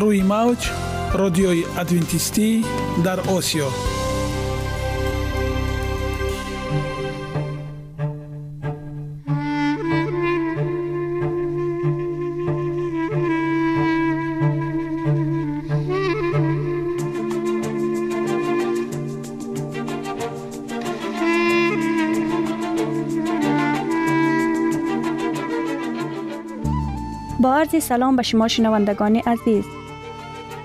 روی موج رادیوی ادوینتیستی در آسیا. با عرض سلام به شما شنوندگان عزیز.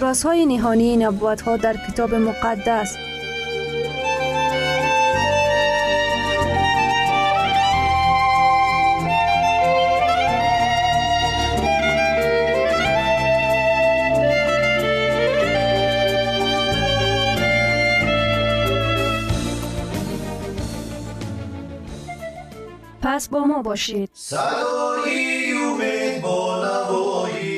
رازهای نهانی نبوت ها در کتاب مقدس. پس با ما باشید. صدای امید با نوای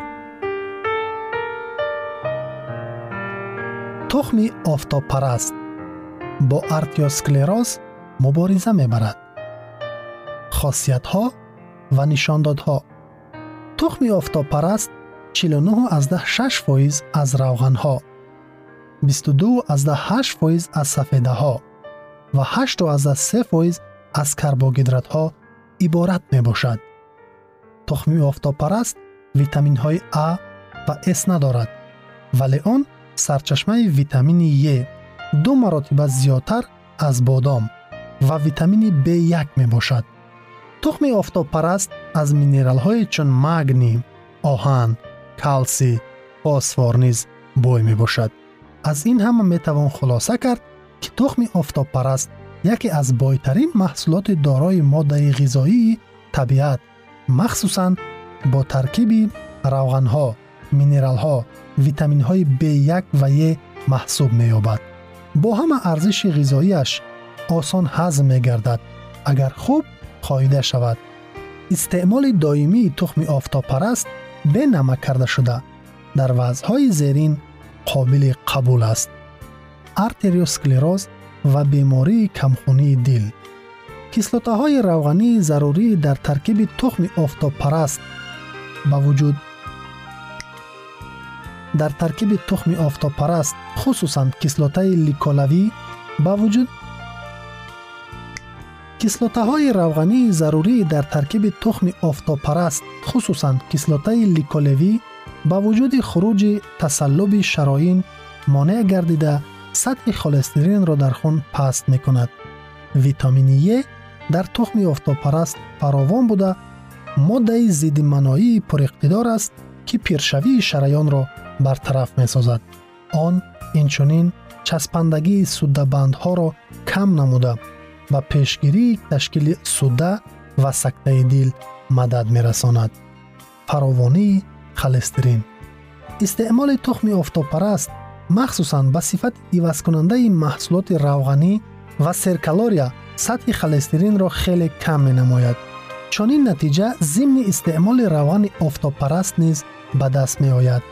тухми офтобпараст. Бо артиосклероз мубориза мебарад. Хосиятҳо ва нишондодҳо. Тухми офтобпараст 49 фоиз аз равғанҳо 22 фоиз аз сафедаҳо ва 83 фоиз аз карбогидратҳо иборат мебошад. Тухми офтобпараст витаминҳои а ва с надорад вале он سرچشمه ویتامین ی دو مراتب زیادتر از بادام و ویتامین B1 می باشد. تخم آفتاب پرست از مینرال های چون مگنی، آهن، کلسی، فاسفور نیز بوی می باشد. از این همه می توان خلاصه کرد که تخم آفتاب پرست یکی از بایترین محصولات دارای ماده غذایی طبیعت مخصوصاً با ترکیب روغن ها، مینرال ها ویتامین های B1 و ی محسوب می یابد. با همه ارزش غذاییش آسان هضم می گردد اگر خوب خایده شود. استعمال دائمی تخم آفتاب پرست به نمک کرده شده در وضعهای زیرین قابل قبول است. ارتریوسکلروز و بیماری کمخونی دل کسلوته های روغنی ضروری در در ترکیب تخم آفتاپرست خصوصا کیسلوتای لیکولوی با وجود کیسلوتاهای روغنی ضروری در ترکیب تخم آفتاپرست خصوصا کیسلوتای لیکولوی با وجود خروج تسلوب شراین مانع گردیده سطح کلسترول را در خون پست می‌کند. ویتامین ی در تخم آفتاپرست فراوان بوده ماده زیدی منایی پر اقتدار است که پیرشوی شریان را бартараф месозад он инчунин часпандагии суддабандҳоро кам намуда ба пешгирии ташкили судда ва сактаи дил мадад мерасонад фаровонии холестерин истеъмоли тухми офтобпараст махсусан ба сифати ивазкунандаи маҳсулоти равғанӣ ва серкалория сатҳи холестеринро хеле кам менамояд чунин натиҷа зимни истеъмоли равғани офтобпараст низ ба даст меояд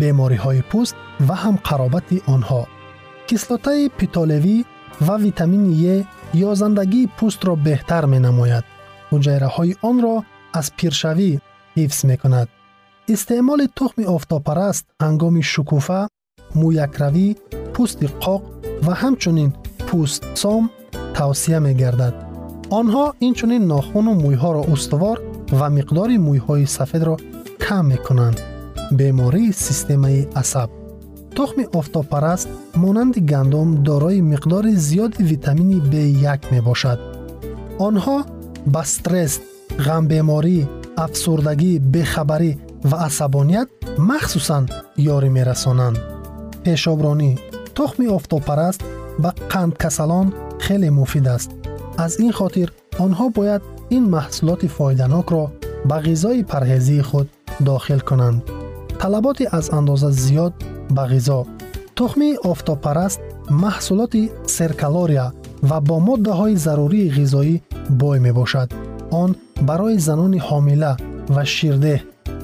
бемориҳои пӯст ва ҳам қаробати онҳо кислотаи питолевӣ ва витамини е ёзандагии пӯстро беҳтар менамояд ҳуҷайраҳои онро аз пиршавӣ ҳифз мекунад истеъмоли тухми офтобпараст ҳангоми шукуфа мӯякравӣ пӯсти қоқ ва ҳамчунин пӯстсом тавсия мегардад онҳо инчунин нохуну мӯйҳоро устувор ва миқдори мӯйҳои сафедро кам мекунанд бемории системаи асаб тухми офтобпараст монанди гандум дорои миқдори зиёди витамини b1 мебошад онҳо ба стресс ғамбеморӣ афсурдагӣ бехабарӣ ва асабоният махсусан ёрӣ мерасонанд пешобронӣ тухми офтобпараст ба қандкасалон хеле муфид аст аз ин хотир онҳо бояд ин маҳсулоти фоиданокро ба ғизои парҳезии худ дохил кунанд Талаботи аз андоза зиёд ба ғизо. Тухми офтобпараст маҳсулоти серкалория ва бо моддаҳои зарурии ғизоӣ бой мебошад. Он барои занони ҳомила ва ширдеҳ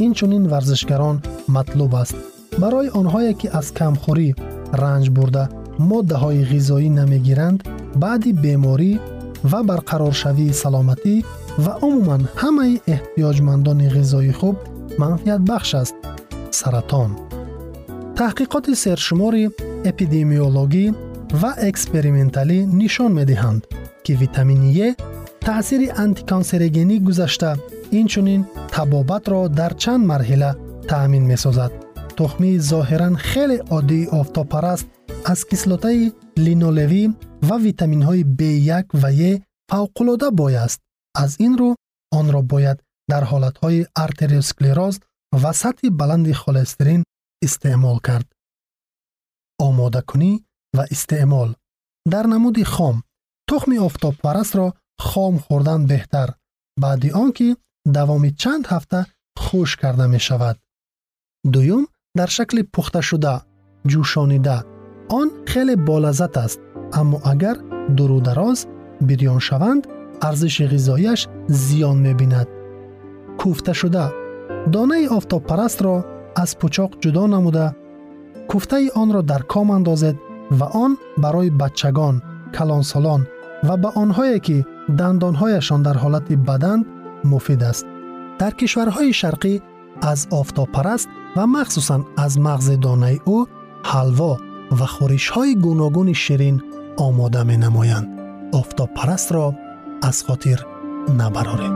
инчунин варзишгарон матлуб аст. Барои онҳое ки аз камхӯрӣ ранҷ бурда моддаҳои ғизоӣ намегиранд баъди беморӣ ва барқароршавии саломатӣ ва умуман ҳамаи эҳтиёҷмандони ғизои хуб манфиатбахш аст саратон. Таҳқиқоти сершумори эпидемиологӣ ва эксперименталӣ нишон медиҳанд ки витамини е таъсири антиконсерогенӣ гузашта инчунин табобатро дар чанд марҳила таъмин месозад. Тухмии зоҳиран хеле оддии офтобпараст аз кислотаи линолевӣ ва витаминҳои b1 ва е фавқулода бой аст аз ин рӯ онро бояд дар ҳолатҳои артериосклероз ва сатҳи баланди холестерин истеъмол кард. Омодакунӣ ва истеъмол. Дар намуди хом тухми офтобпарастро хом хӯрдан беҳтар баъди он ки давоми чанд ҳафта хушк карда мешавад. Дуюм дар шакли пухташуда ҷӯшонида он хеле болаззат аст аммо агар дурудароз бирён шаванд арзиши ғизоияш зиён мебинад. Кӯфташуда донаи офтобпарастро аз пӯчоқ ҷудо намуда кӯфтаи онро дар ком андозед ва он барои бачагон калонсолон ва ба онҳое ки дандонҳояшон дар ҳолати баданд муфид аст. Дар кишварҳои шарқӣ аз офтобпараст ва махсусан аз мағзи донаи ӯ ҳалво ва хӯришҳои гуногуни ширин омода менамоянд. Офтобпарастро аз хотир набароред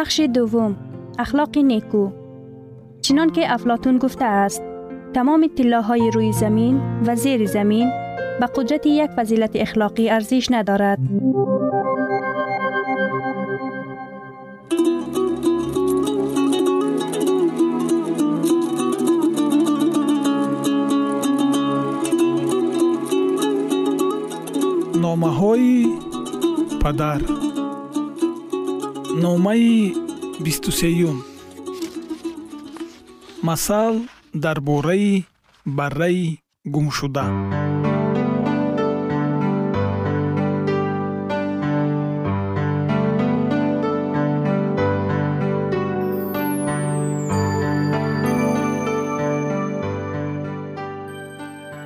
بخش دوم اخلاق نیکو. چنان که افلاتون گفته است تمام طلاهای روی زمین و زیر زمین به قدرت یک فضیلت اخلاقی ارزش ندارد. نامه های پدر номаи бисту сеюм масал дар бораи барраи гумшуда.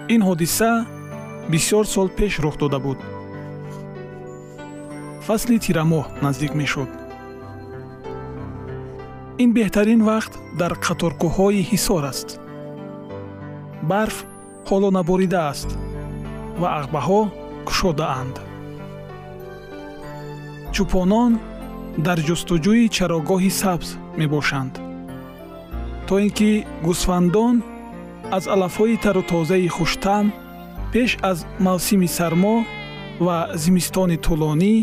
Ин ҳодиса бисёр сол пеш рух дода буд. Фасли тирамоҳ наздик мешуд ин беҳтарин вақт дар қаторкӯҳҳои ҳисор аст. Барф ҳоло наборидааст ва ағбаҳо кушодаанд чӯпонон дар ҷустуҷӯи чарогоҳи сабз мебошанд то ин ки гӯсфандон аз алафҳои тару тозаи хуштам пеш аз мавсими сармо ва зимистони тӯлонӣ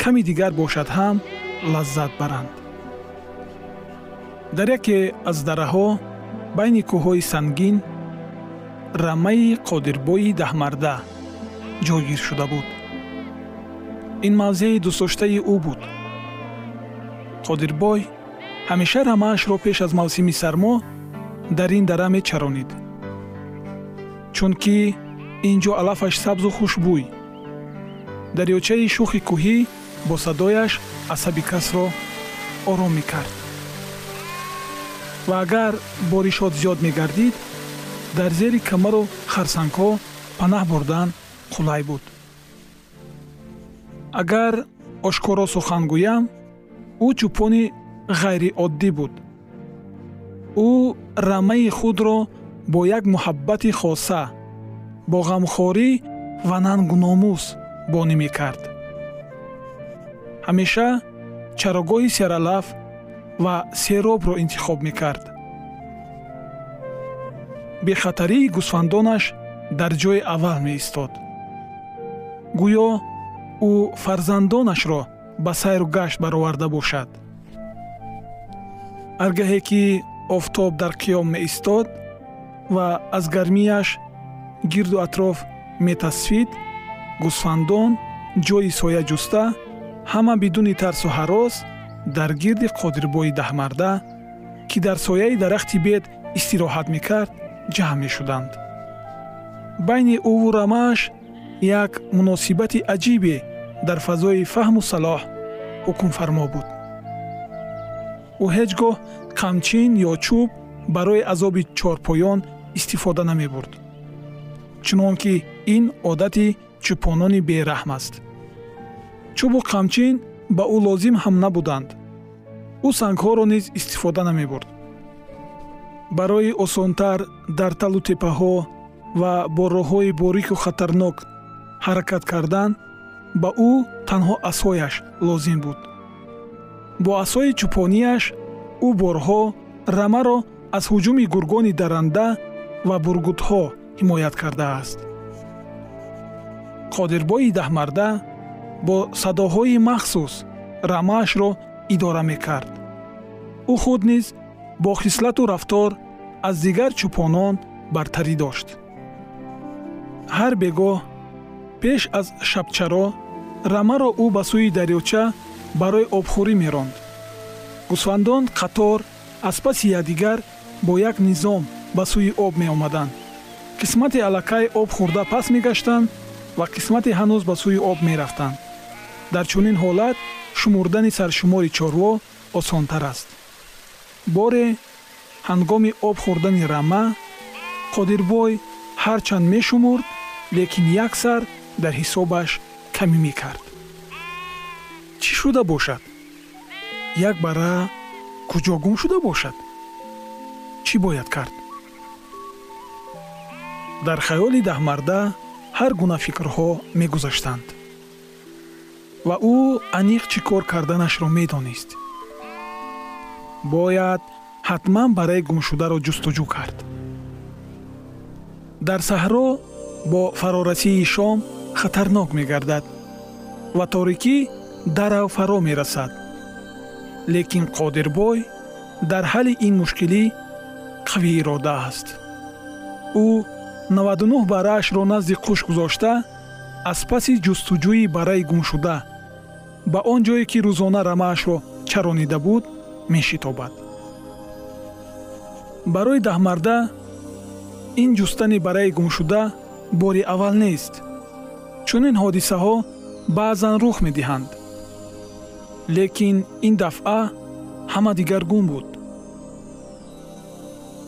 каме дигар бошад ҳам лаззат баранд дар яке аз дараҳо байни кӯҳҳои сангин рамаи қодирбои даҳмарда ҷойгир шуда буд. Ин мавзеи дӯстдоштаи ӯ буд. Қодирбой ҳамеша рамаашро пеш аз мавсими сармо дар ин дара мечаронид. Чунки ин ҷо алафаш сабзу хушбӯй дарёчаи шухи кӯҳӣ бо садояш асаби касро ором мекард ва агар боришот зиёд мегардид дар зери камару харсангҳо панаҳ бурдан қулай буд. Агар ошкоро сухан гӯям ӯ чӯпони ғайриоддӣ буд. Ӯ рамаи худро бо як муҳаббати хоса бо ғамхорӣ ва нангуномус бонӣ мекард. Ҳамеша чарогоҳи сералаф ва серобро интихоб мекард. Бехатарии гӯсфандонаш дар ҷои аввал меистод. Гӯё ӯ фарзандонашро ба сайру гашт бароварда бошад. Ҳаргаҳе ки офтоб дар қиём меистод ва аз гармияш гирду атроф метасфид гӯсфандон ҷойи соя ҷуста ҳама бидуни тарсу ҳарос дар гирди қодирбои даҳмарда ки дар сояи дарахти бед истироҳат мекард ҷамъ мешуданд. Байни ӯву рамааш як муносибати аҷибе дар фазои фаҳму салоҳ ҳукмфармо буд. Ӯ ҳеҷ гоҳ қамчин ё чӯб барои азоби чорпоён истифода намебурд чунон ки ин одати чӯпонони бераҳм аст. Чӯбу қамчин ба ӯ лозим ҳам набуданд. ӯ сангҳоро низ истифода намебурд. Барои осонтар дар талу теппаҳо ва бо роҳҳои борику хатарнок ҳаракат кардан ба ӯ танҳо асояш лозим буд. Бо асои чӯпонияш ӯ борҳо рамаро аз ҳуҷуми гургони даранда ва бургутҳо ҳимоят кардааст. Қодирбои даҳмарда бо садоҳои махсус рамаашро идора мекард. Ӯ худ низ бо хислату рафтор аз дигар чӯпонон бартарӣ дошт. Ҳар бегоҳ пеш аз шабчаро рамаро ӯ ба сӯи дарёча барои обхӯрӣ меронд. Гӯсфандон қатор аз паси якдигар бо як низом ба сӯи об меомаданд. Қисмати аллакай об хӯрда пас мегаштанд ва қисмате ҳанӯз ба сӯи об мерафтанд дар чунин ҳолат шумурдани саршумори чорво осонтар аст. Боре ҳангоми об хӯрдани рама қодирбой ҳарчанд мешумурд лекин як сар дар ҳисобаш камӣ мекард. Чӣ шуда бошад? Як бара куҷо гум шуда бошад? Чӣ бояд кард? Дар хаёли даҳмарда ҳар гуна фикрҳо мегузаштанд ва ӯ аниқ чӣ кор карданашро медонист. Бояд ҳатман барои гумшударо ҷустуҷӯ кард. Дар саҳро бо фарорасии шом хатарнок мегардад ва торикӣ дарав фаро мерасад. Лекин қодирбой дар ҳалли ин мушкилӣ қавӣ ирода аст. Ӯ 99 бараашро назди қуш гузошта аз паси ҷустуҷӯи бараи гумшуда ба он ҷое ки рӯзона рамаашро чаронида буд мешитобад. Барои даҳмарда ин ҷустани бараи гумшуда бори аввал нест чунин ҳодисаҳо баъзан рух медиҳанд. Лекин ин дафъа ҳама дигаргун буд.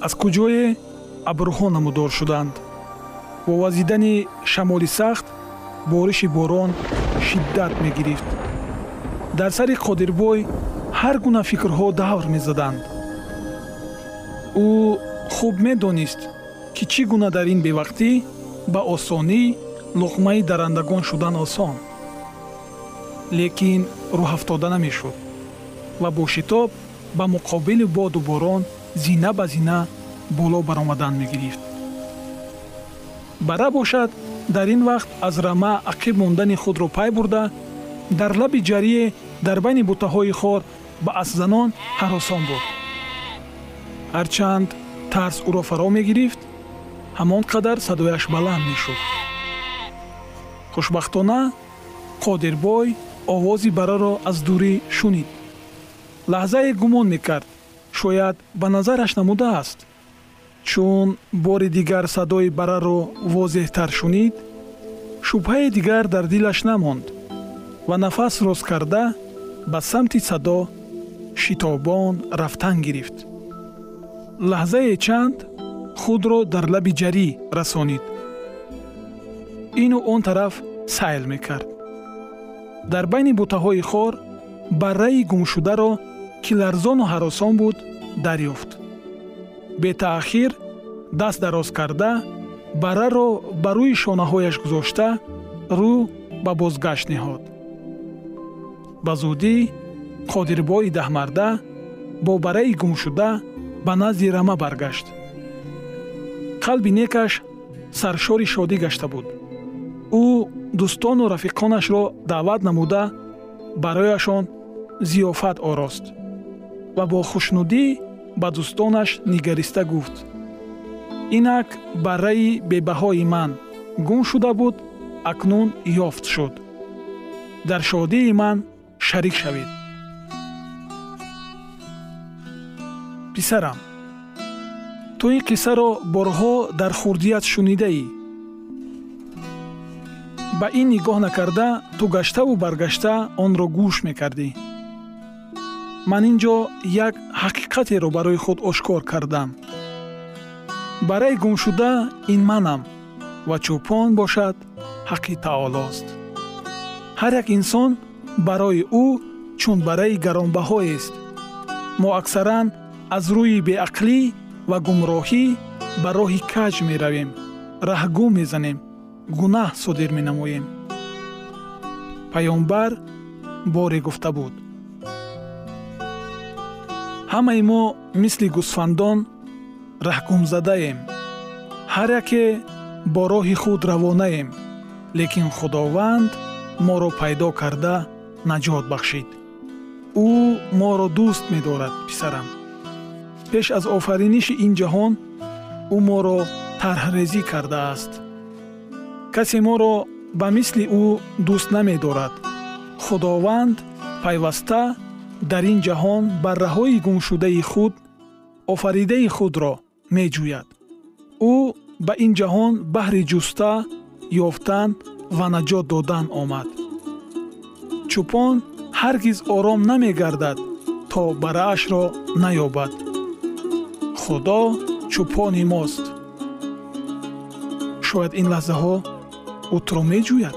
Аз куҷое абрҳо намудор шуданд. Бо вазидани шамоли сахт бориши борон шиддат мегирифт дар сари қодирбой ҳар гуна фикрҳо давр мезаданд. Ӯ хуб медонист ки чӣ гуна дар ин бевақтӣ ба осонӣ луқмаи дарандагон шудан осон. Лекин рӯҳафтода намешуд ва бо шитоб ба муқобили боду борон зина ба зина боло баромадан мегирифт. Бара бошад дар ин вақт аз рама ақиб мондани худро пай бурда дар лаби ҷарие дар байни бутаҳои хор ба аспзанон ҳаросон буд. Ҳарчанд тарс ӯро фаро мегирифт ҳамон қадар садояш баланд мешуд. Хушбахтона қодирбой овози бараро аз дурӣ шунид. Лаҳзае гумон мекард шояд ба назараш намудааст. Чун бори дигар садои бараро возеҳтар шунид шубҳае дигар дар дилаш намонд ва нафас рост карда ба самти садо шитобон рафтан гирифт. Лаҳзае чанд худро дар лаби ҷарӣ расонид. Ину он тараф сайл мекард. Дар байни бутаҳои хор барраи гумшударо ки ларзону ҳаросон буд дарёфт. Бетаъхир даст дароз карда барраро ба рӯи шонаҳояш гузошта рӯ ба бозгашт неҳод ба зудӣ қодирбои даҳмарда бо бараи гумшуда ба назди рама баргашт. Қалби некаш саршори шодӣ гашта буд. Ӯ дӯстону рафиқонашро даъват намуда барояшон зиёфат орост ва бо хушнудӣ ба дӯстонаш нигариста гуфт. Инак барраи бебаҳои ман гум шуда буд акнун ёфт шуд. Дар шодии ман шарик шавед. Писарам ту ин қиссаро борҳо дар хурдият шунидаӣ. Ба ин нигоҳ накарда ту гаштаву баргашта онро гӯш мекардӣ. Ман ин ҷо як ҳақиқатеро барои худ ошкор кардам. Барои гумшуда ин манам ва чӯпон бошад ҳаққи таолост. Ҳар як инсон барои ӯ чун бараи гаронбаҳоест. Мо аксаран аз рӯи беақлӣ ва гумроҳӣ ба роҳи каҷ меравем раҳгум мезанем гунаҳ содир менамоем. Паёмбар боре гуфта буд. Ҳамаи мо мисли гӯсфандон раҳгумзадаем. Ҳар яке бо роҳи худ равонаем лекин худованд моро пайдо карда наҷот бахшид. Ӯ моро дӯст медорад писарам. Пеш аз офариниши ин ҷаҳон ӯ моро тарҳрезӣ кардааст. Касе моро ба мисли ӯ дӯст намедорад. Худованд пайваста дар ин ҷаҳон барраҳои гумшудаи худ офаридаи худро меҷӯяд. Ӯ ба ин ҷаҳон баҳри ҷуста ёфтан ва наҷот додан омад чӯпон ҳаргиз ором намегардад то бараашро наёбад. Худо чӯпони мост. Шояд ин лаҳзаҳо ӯтро меҷӯяд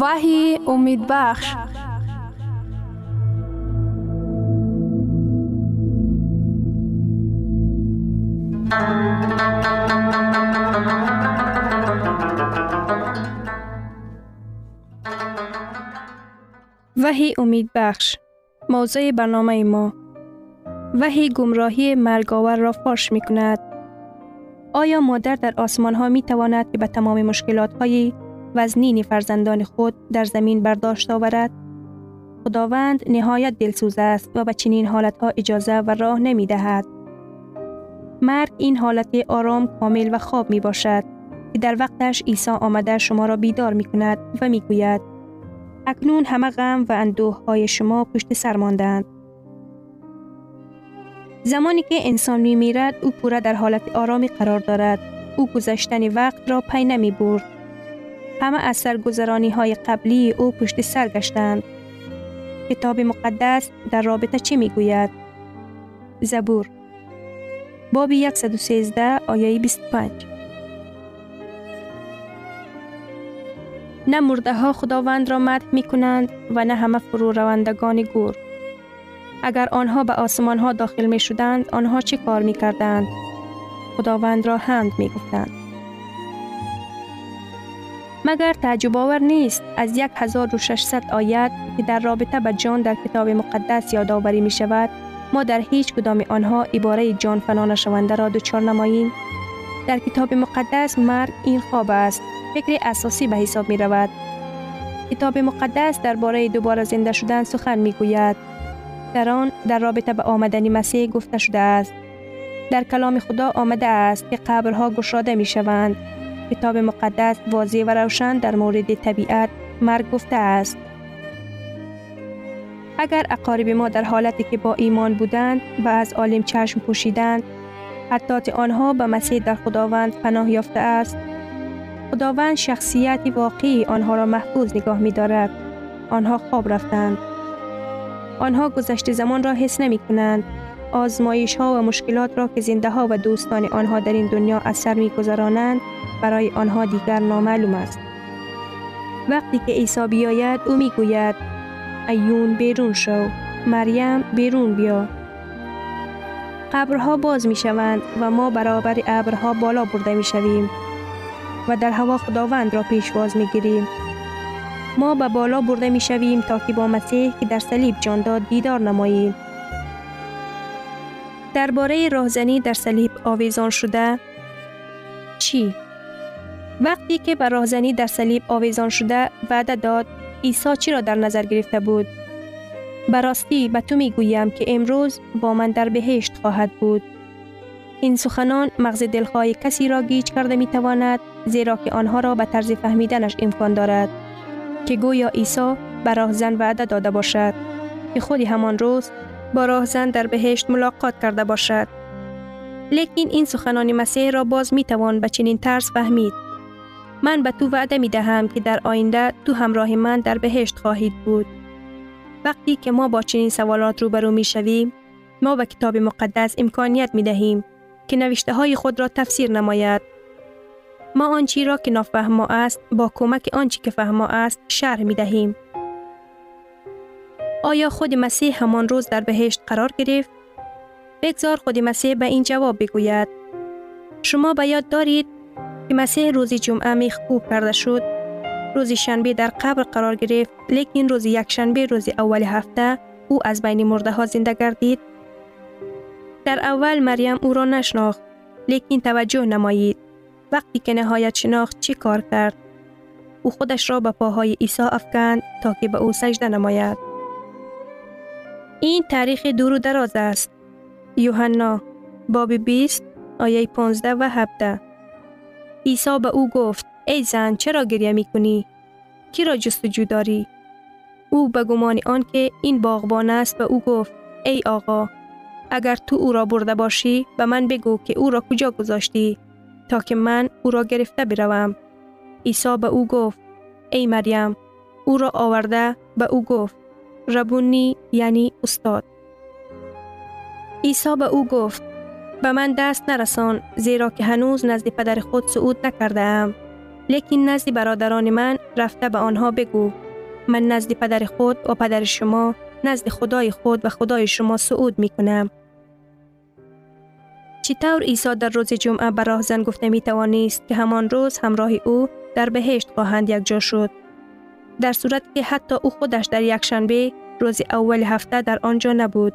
وحی امید بخش. وحی امید بخش. موضوع برنامه ما. وحی گمراهی مرگاور را فاش می کند آیا مادر در آسمان ها می تواند که به تمام مشکلات های وزنین فرزندان خود در زمین برداشت آورد؟ خداوند نهایت دلسوز است و به چنین حالت ها اجازه و راه نمی دهد. مرگ این حالت آرام کامل و خواب می باشد که در وقتش عیسی آمده شما را بیدار می کند و می گوید اکنون همه غم و اندوه های شما پشت سر ماندند. زمانی که انسان می میرد او پورا در حالت آرامی قرار دارد. او گذشتن وقت را پی نمی برد. همه از سرگذرانی های قبلی او پشت سر گشتند. کتاب مقدس در رابطه چی می گوید؟ زبور باب 113 آیه 25 نه مرده ها خداوند را مدح می کنند و نه همه فرو روندگان گور. اگر آنها به آسمان ها داخل می شدند آنها چه کار می کردند؟ خداوند را حمد می گفتند. مگر تعجب آور نیست؟ از 1600 آیت که در رابطه به جان در کتاب مقدس یادآوری می شود ما در هیچ کدام آنها عباره جان فنا نشونده را دچار نماییم؟ در کتاب مقدس مرگ این خواب است فکر اساسی به حساب می رود کتاب مقدس درباره دوباره زنده شدن سخن می گوید در آن در رابطه به آمدنی مسیح گفته شده است. در کلام خدا آمده است که قبرها گشاده می شوند کتاب مقدس واضح و روشن در مورد طبیعت مرگ گفته است اگر اقارب ما در حالتی که با ایمان بودند و از عالم چشم پوشیدند حتی آنها به مسیح در خداوند پناه یافته است خداوند شخصیت واقعی آنها را محفوظ نگاه می دارد. آنها خواب رفتند. آنها گذشته زمان را حس نمی کنند. آزمایش ها و مشکلات را که زنده ها و دوستان آنها در این دنیا اثر می گذرانند برای آنها دیگر نامعلوم است. وقتی که عیسی بیاید او می گوید ایون بیرون شو مریم بیرون بیا قبرها باز می شوند و ما برابر ابرها بالا برده می شویم و در هوا خداوند را پیشواز می گیریم. ما به بالا برده می شویم تا که با مسیح که در صلیب جان داد دیدار نماییم. درباره راهزنی در صلیب آویزان شده چی؟ وقتی که به راهزنی در صلیب آویزان شده وعده داد عیسی چی را در نظر گرفته بود؟ براستی به تو می گویم که امروز با من در بهشت خواهد بود. این سخنان مغز دلخواه کسی را گیج کرده می تواند زیرا که آنها را به طرز فهمیدنش امکان دارد که گویا عیسی به راهزن وعده داده باشد که خودی همان روز با راهزن در بهشت ملاقات کرده باشد. لیکن این سخنان مسیح را باز می توان به چنین طرز فهمید. من به تو وعده می دهم که در آینده تو همراه من در بهشت خواهید بود. وقتی که ما با چنین سوالات روبرو می شویم، ما به کتاب مقدس امکانیت می دهیم که نوشته های خود را تفسیر نماید. ما آنچی را که نافهم است با کمک آنچی که فهم است شرح می دهیم. آیا خود مسیح همان روز در بهشت قرار گرفت؟ بگذار خود مسیح به این جواب بگوید. شما به یاد دارید که مسیح روز جمعه میخ خوب کرده شد روز شنبه در قبر قرار گرفت لیکن روز یک شنبه روز اول هفته او از بین مرده ها زنده گردید در اول مریم او را نشناخت لیکن توجه نمایید وقتی که نهایت شناخت چی کار کرد او خودش را به پاهای عیسی افکند تا که به او سجده نماید این تاریخ دور و دراز است یوحنا باب 20 آیه 15 و 17 عیسی به او گفت ای زن چرا گریه می کنی؟ کی را جستجو داری؟ او به گمان آن که این باغبان است به او گفت ای آقا اگر تو او را برده باشی به من بگو که او را کجا گذاشتی تا که من او را گرفته بروم عیسی به او گفت ای مریم او را آورده به او گفت ربونی یعنی استاد عیسی به او گفت به من دست نرسان زیرا که هنوز نزد پدر خود صعود نکرده ام لیکن نزد برادران من رفته به آنها بگو من نزد پدر خود و پدر شما نزد خدای خود و خدای شما صعود می کنم. چطور عیسی در روز جمعه به راهزن گفته می توانست که همان روز همراه او در بهشت خواهند یک جا شد. در صورت که حتی او خودش در یک شنبه روز اول هفته در آنجا نبود.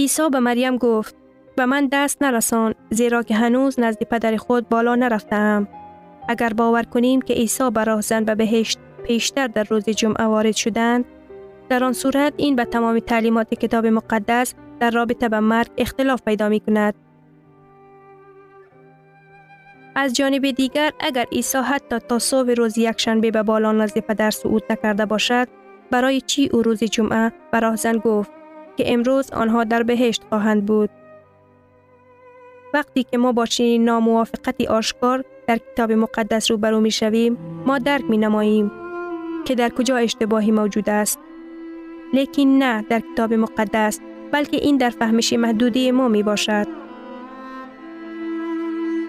عیسی به مریم گفت به من دست نرسان زیرا که هنوز نزد پدر خود بالا نرفتم. اگر باور کنیم که عیسی به راهزن به بهشت پیشتر در روز جمعه وارد شدند در آن صورت این به تمام تعلیمات کتاب مقدس در رابطه به مرگ اختلاف پیدا می کند. از جانب دیگر اگر عیسی حتی تا صبح روز یکشنبه به بالا نزد پدر صعود نکرده باشد برای چی او روز جمعه به راهزن گفت که امروز آنها در بهشت خواهند بود. وقتی که ما با چنین ناموافقتی آشکار در کتاب مقدس روبرو می شویم ما درک می نماییم که در کجا اشتباهی موجود است. لیکن نه در کتاب مقدس بلکه این در فهمش محدودی ما می باشد.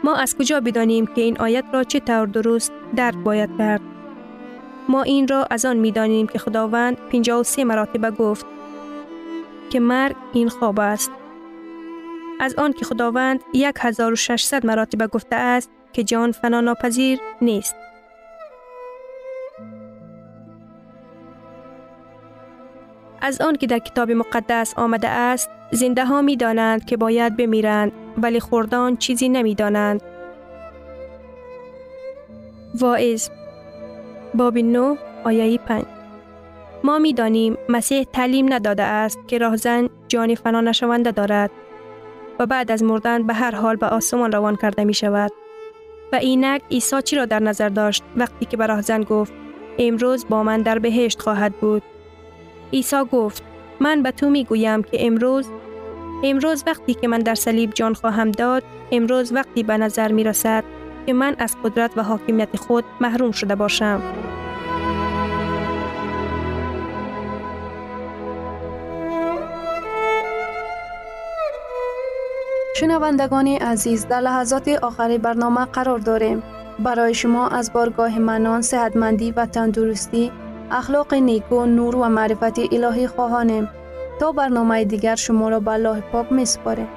ما از کجا بدانیم که این آیت را چه طور درست درک باید کرد؟ ما این را از آن می دانیم که خداوند 53 مراتبه گفت. که مرگ این خواب است. از آن که خداوند 1600 مراتبه گفته است که جان فنا ناپذیر نیست. از آن که در کتاب مقدس آمده است زنده ها می دانند که باید بمیرند ولی خوردان چیزی نمی دانند. واعظ باب 9 آیه 5 ما می دانیم مسیح تعلیم نداده است که راهزن جان فنا نشونده دارد و بعد از مردن به هر حال به آسمان روان کرده می شود. و اینک عیسی چی را در نظر داشت وقتی که به راهزن گفت امروز با من در بهشت خواهد بود عیسی گفت من به تو می گویم که امروز امروز وقتی که من در صلیب جان خواهم داد امروز وقتی به نظر می رسد که من از قدرت و حاکمیت خود محروم شده باشم شنوندگان عزیز در لحظات آخری برنامه قرار داریم. برای شما از بارگاه منان، صحتمندی و تندرستی اخلاق نیکو نور و معرفت الهی خواهانیم. تا برنامه دیگر شما را به پاک می سپاریم